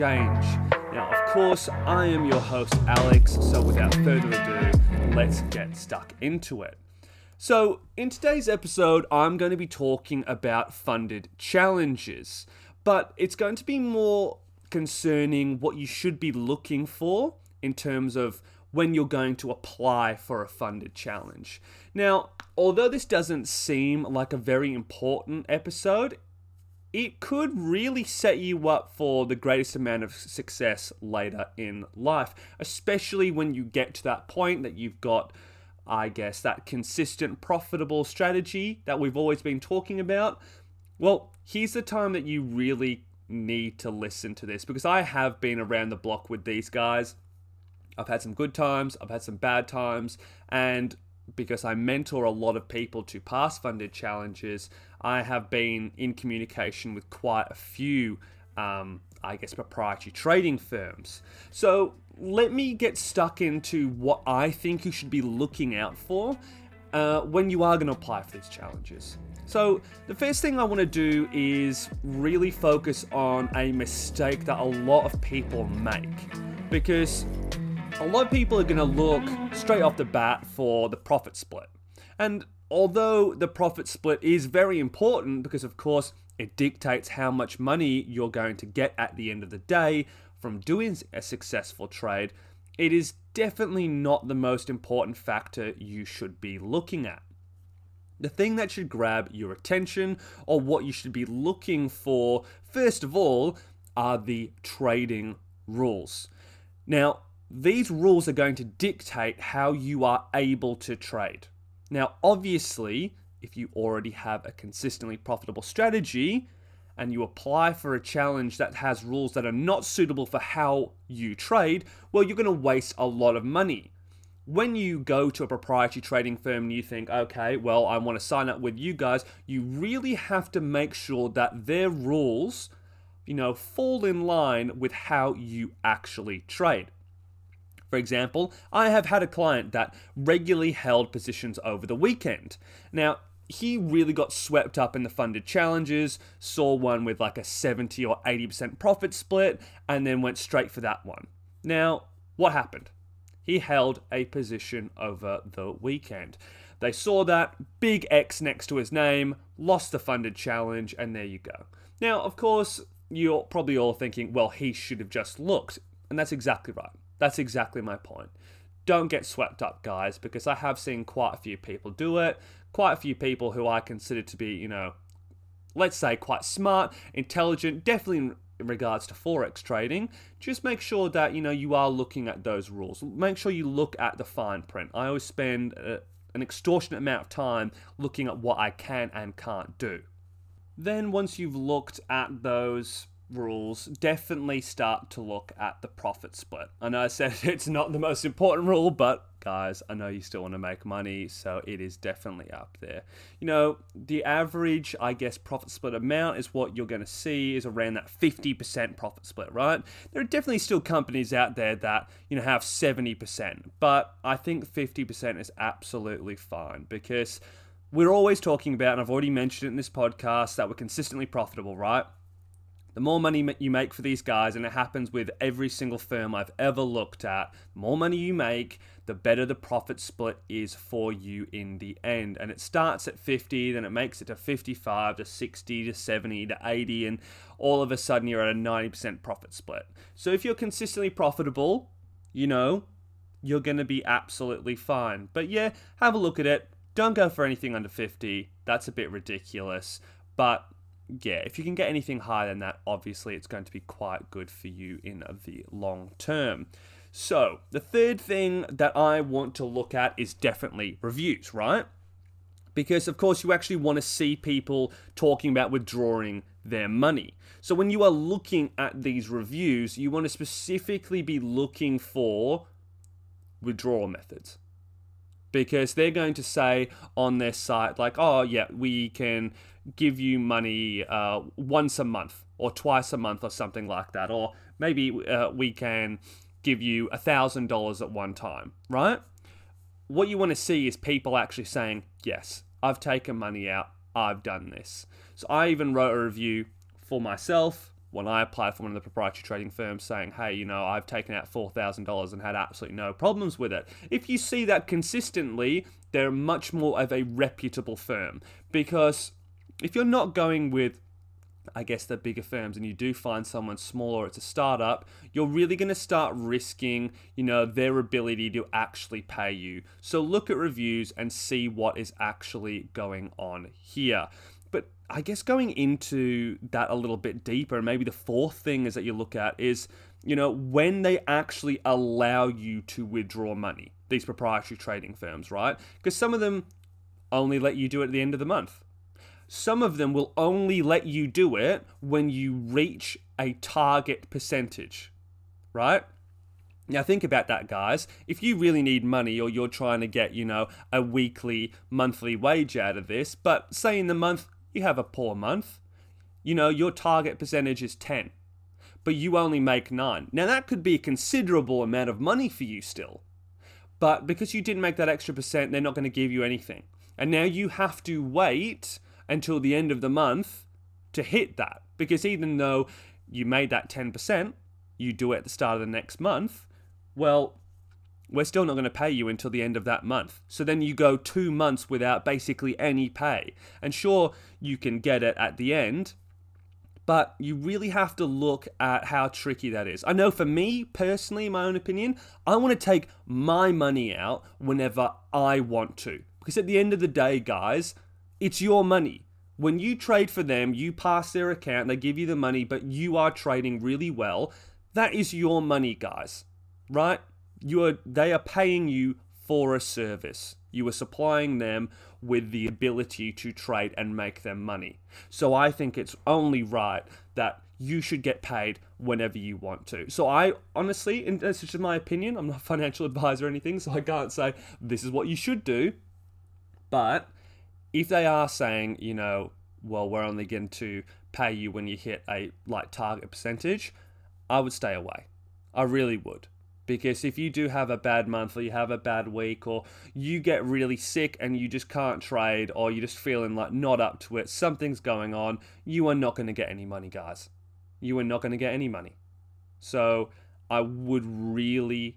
exchange. Now, of course, I am your host, Alex, so without further ado, let's get stuck into it. So, in today's episode, I'm going to be talking about funded challenges, but it's going to be more concerning what you should be looking for in terms of when you're going to apply for a funded challenge. Now, although this doesn't seem like a very important episode, it could really set you up for the greatest amount of success later in life, especially when you get to that point that you've got, I guess, that consistent, profitable strategy that we've always been talking about. Well, here's the time that you really need to listen to this because I have been around the block with these guys. I've had some good times, I've had some bad times, and because I mentor a lot of people to pass funded challenges, I have been in communication with quite a few, um, I guess, proprietary trading firms. So let me get stuck into what I think you should be looking out for uh, when you are going to apply for these challenges. So, the first thing I want to do is really focus on a mistake that a lot of people make because a lot of people are going to look straight off the bat for the profit split. And although the profit split is very important because, of course, it dictates how much money you're going to get at the end of the day from doing a successful trade, it is definitely not the most important factor you should be looking at. The thing that should grab your attention, or what you should be looking for, first of all, are the trading rules. Now, these rules are going to dictate how you are able to trade. Now, obviously, if you already have a consistently profitable strategy and you apply for a challenge that has rules that are not suitable for how you trade, well, you're going to waste a lot of money. When you go to a proprietary trading firm and you think, okay, well, I want to sign up with you guys, you really have to make sure that their rules, you know, fall in line with how you actually trade. For example, I have had a client that regularly held positions over the weekend. Now, he really got swept up in the funded challenges, saw one with like a 70 or 80% profit split, and then went straight for that one. Now, what happened? He held a position over the weekend. They saw that big X next to his name, lost the funded challenge, and there you go. Now, of course, you're probably all thinking, well, he should have just looked. And that's exactly right. That's exactly my point. Don't get swept up, guys, because I have seen quite a few people do it. Quite a few people who I consider to be, you know, let's say quite smart, intelligent, definitely in regards to forex trading. Just make sure that you know you are looking at those rules. Make sure you look at the fine print. I always spend a, uh, an extortionate amount of time looking at what I can and can't do. Then once you've looked at those rules, definitely start to look at the profit split. I know I said it's not the most important rule, but guys, I know you still want to make money, so it is definitely up there. You know, the average, I guess, profit split amount is what you're going to see is around that 50% profit split, right? There are definitely still companies out there that, you know, have 70%, but I think 50% is absolutely fine because we're always talking about, and I've already mentioned it in this podcast, that we're consistently profitable, right? The more money you make for these guys, and it happens with every single firm I've ever looked at, the more money you make, the better the profit split is for you in the end. And it starts at 50, then it makes it to 55, to 60, to 70, to 80, and all of a sudden you're at a 90% profit split. So if you're consistently profitable, you know, you're going to be absolutely fine. But yeah, have a look at it. Don't go for anything under 50. That's a bit ridiculous. But yeah, if you can get anything higher than that, obviously it's going to be quite good for you in the long term. So, the third thing that I want to look at is definitely reviews, right? Because, of course, you actually want to see people talking about withdrawing their money. So, when you are looking at these reviews, you want to specifically be looking for withdrawal methods because they're going to say on their site like oh yeah we can give you money uh, once a month or twice a month or something like that or maybe uh, we can give you a thousand dollars at one time right? What you want to see is people actually saying yes i've taken money out i've done this. So i even wrote a review for myself when I applied for one of the proprietary trading firms saying, hey, you know, I've taken out $4,000 and had absolutely no problems with it. If you see that consistently, they're much more of a reputable firm because if you're not going with I guess the bigger firms and you do find someone smaller, it's a startup, you're really going to start risking, you know, their ability to actually pay you. So look at reviews and see what is actually going on here. I guess going into that a little bit deeper, maybe the fourth thing is that you look at is, you know, when they actually allow you to withdraw money, these proprietary trading firms, right? Because some of them only let you do it at the end of the month some of them will only let you do it when you reach a target percentage, right? Now, think about that, guys. If you really need money or you're trying to get, you know, a weekly, monthly wage out of this, but say in the month you have a poor month, you know, your target percentage is 10, but you only make 9. Now, that could be a considerable amount of money for you still. But because you didn't make that extra percent, they're not going to give you anything. And now you have to wait until the end of the month to hit that. Because even though you made that 10%, you do it at the start of the next month, well, we're still not going to pay you until the end of that month. So then you go two months without basically any pay. And sure, you can get it at the end, but you really have to look at how tricky that is. I know for me personally, my own opinion, I want to take my money out whenever I want to. Because at the end of the day, guys, it's your money. When you trade for them, you pass their account, they give you the money, but you are trading really well. That is your money, guys. Right? You are they are paying you for a service. You are supplying them with the ability to trade and make them money. So I think it's only right that you should get paid whenever you want to. So I honestly, and this is just my opinion, I'm not a financial advisor or anything, so I can't say this is what you should do. But if they are saying, you know, well, we're only going to pay you when you hit a like target percentage, I would stay away. I really would. Because if you do have a bad month or you have a bad week or you get really sick and you just can't trade or you're just feeling like not up to it, something's going on, you are not going to get any money, guys. You are not going to get any money. So I would really,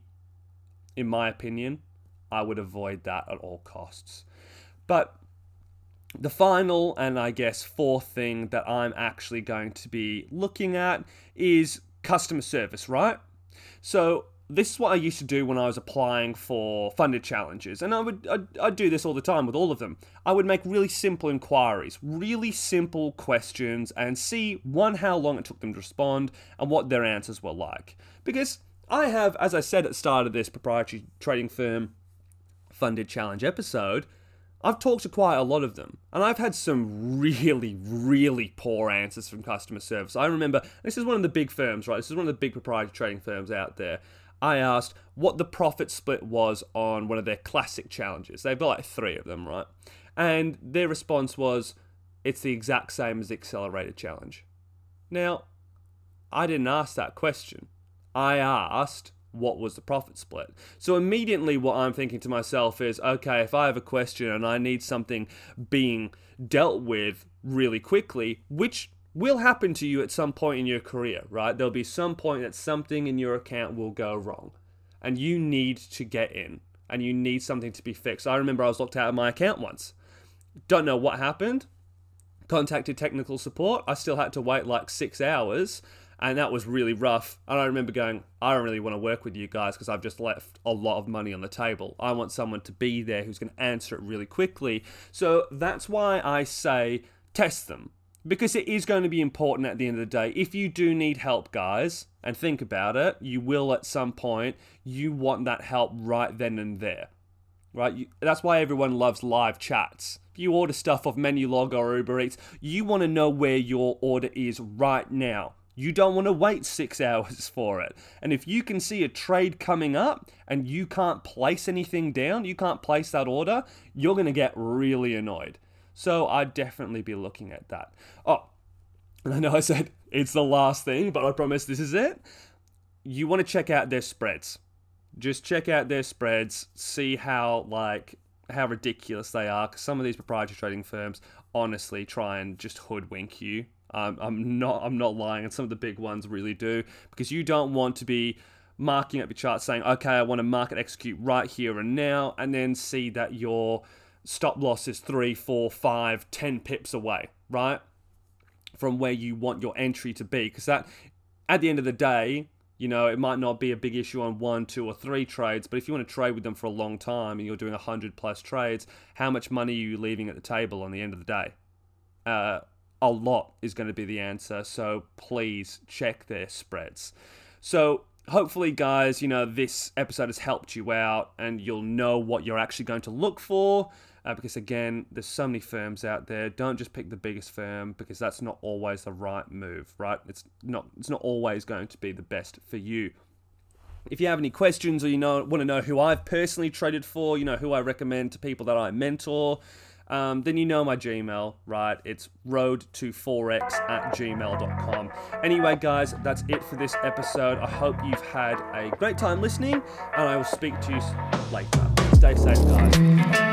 in my opinion, I would avoid that at all costs. But the final and I guess fourth thing that I'm actually going to be looking at is customer service, right? So this is what I used to do when I was applying for funded challenges, and I would I'd, I'd, do this all the time with all of them. I would make really simple inquiries, really simple questions, and see one how long it took them to respond and what their answers were like. Because I have, as I said at the start of this proprietary trading firm funded challenge episode, I've talked to quite a lot of them, and I've had some really, really poor answers from customer service. I remember this is one of the big firms, right? This is one of the big proprietary trading firms out there. I asked what the profit split was on one of their classic challenges. They've got like three of them, right? And their response was, it's the exact same as the accelerated challenge. Now, I didn't ask that question. I asked, what was the profit split. So immediately what I'm thinking to myself is, okay, if I have a question and I need something being dealt with really quickly, which will happen to you at some point in your career, right? There'll be some point that something in your account will go wrong and you need to get in and you need something to be fixed. I remember I was locked out of my account once. Don't know what happened. Contacted technical support. I still had to wait like six hours and that was really rough. And I remember going, I don't really want to work with you guys because I've just left a lot of money on the table. I want someone to be there who's going to answer it really quickly. So that's why I say test them because it is going to be important at the end of the day. If you do need help, guys, and think about it, you will at some point, you want that help right then and there. Right? You, that's why everyone loves live chats. If you order stuff off Menulog or Uber Eats, you want to know where your order is right now you don't want to wait six hours for it. And if you can see a trade coming up and you can't place anything down, you can't place that order, you're going to get really annoyed. So I'd definitely be looking at that. Oh, and I know I said it's the last thing, but I promise this is it. You want to check out their spreads. Just check out their spreads, see how like how ridiculous they are. Because some of these proprietary trading firms honestly try and just hoodwink you Um, I'm not. I'm not lying, and some of the big ones really do because you don't want to be marking up your chart saying, okay, I want to market execute right here and now, and then see that your stop loss is three, four, five, ten pips away, right? From where you want your entry to be. Because that, at the end of the day, you know, it might not be a big issue on one, two, or three trades, but if you want to trade with them for a long time and you're doing 100 plus trades, how much money are you leaving at the table on the end of the day? Uh, a lot is going to be the answer, so please check their spreads. So, hopefully, guys, you know, this episode has helped you out and you'll know what you're actually going to look for. Uh, because again, there's so many firms out there. Don't just pick the biggest firm because that's not always the right move, right? It's not. It's not always going to be the best for you. If you have any questions or you know want to know who I've personally traded for, you know who I recommend to people that I mentor, um, then you know my Gmail, right? It's road to forex at gmail.com. Anyway, guys, that's it for this episode. I hope you've had a great time listening, and I will speak to you later. Stay safe, guys.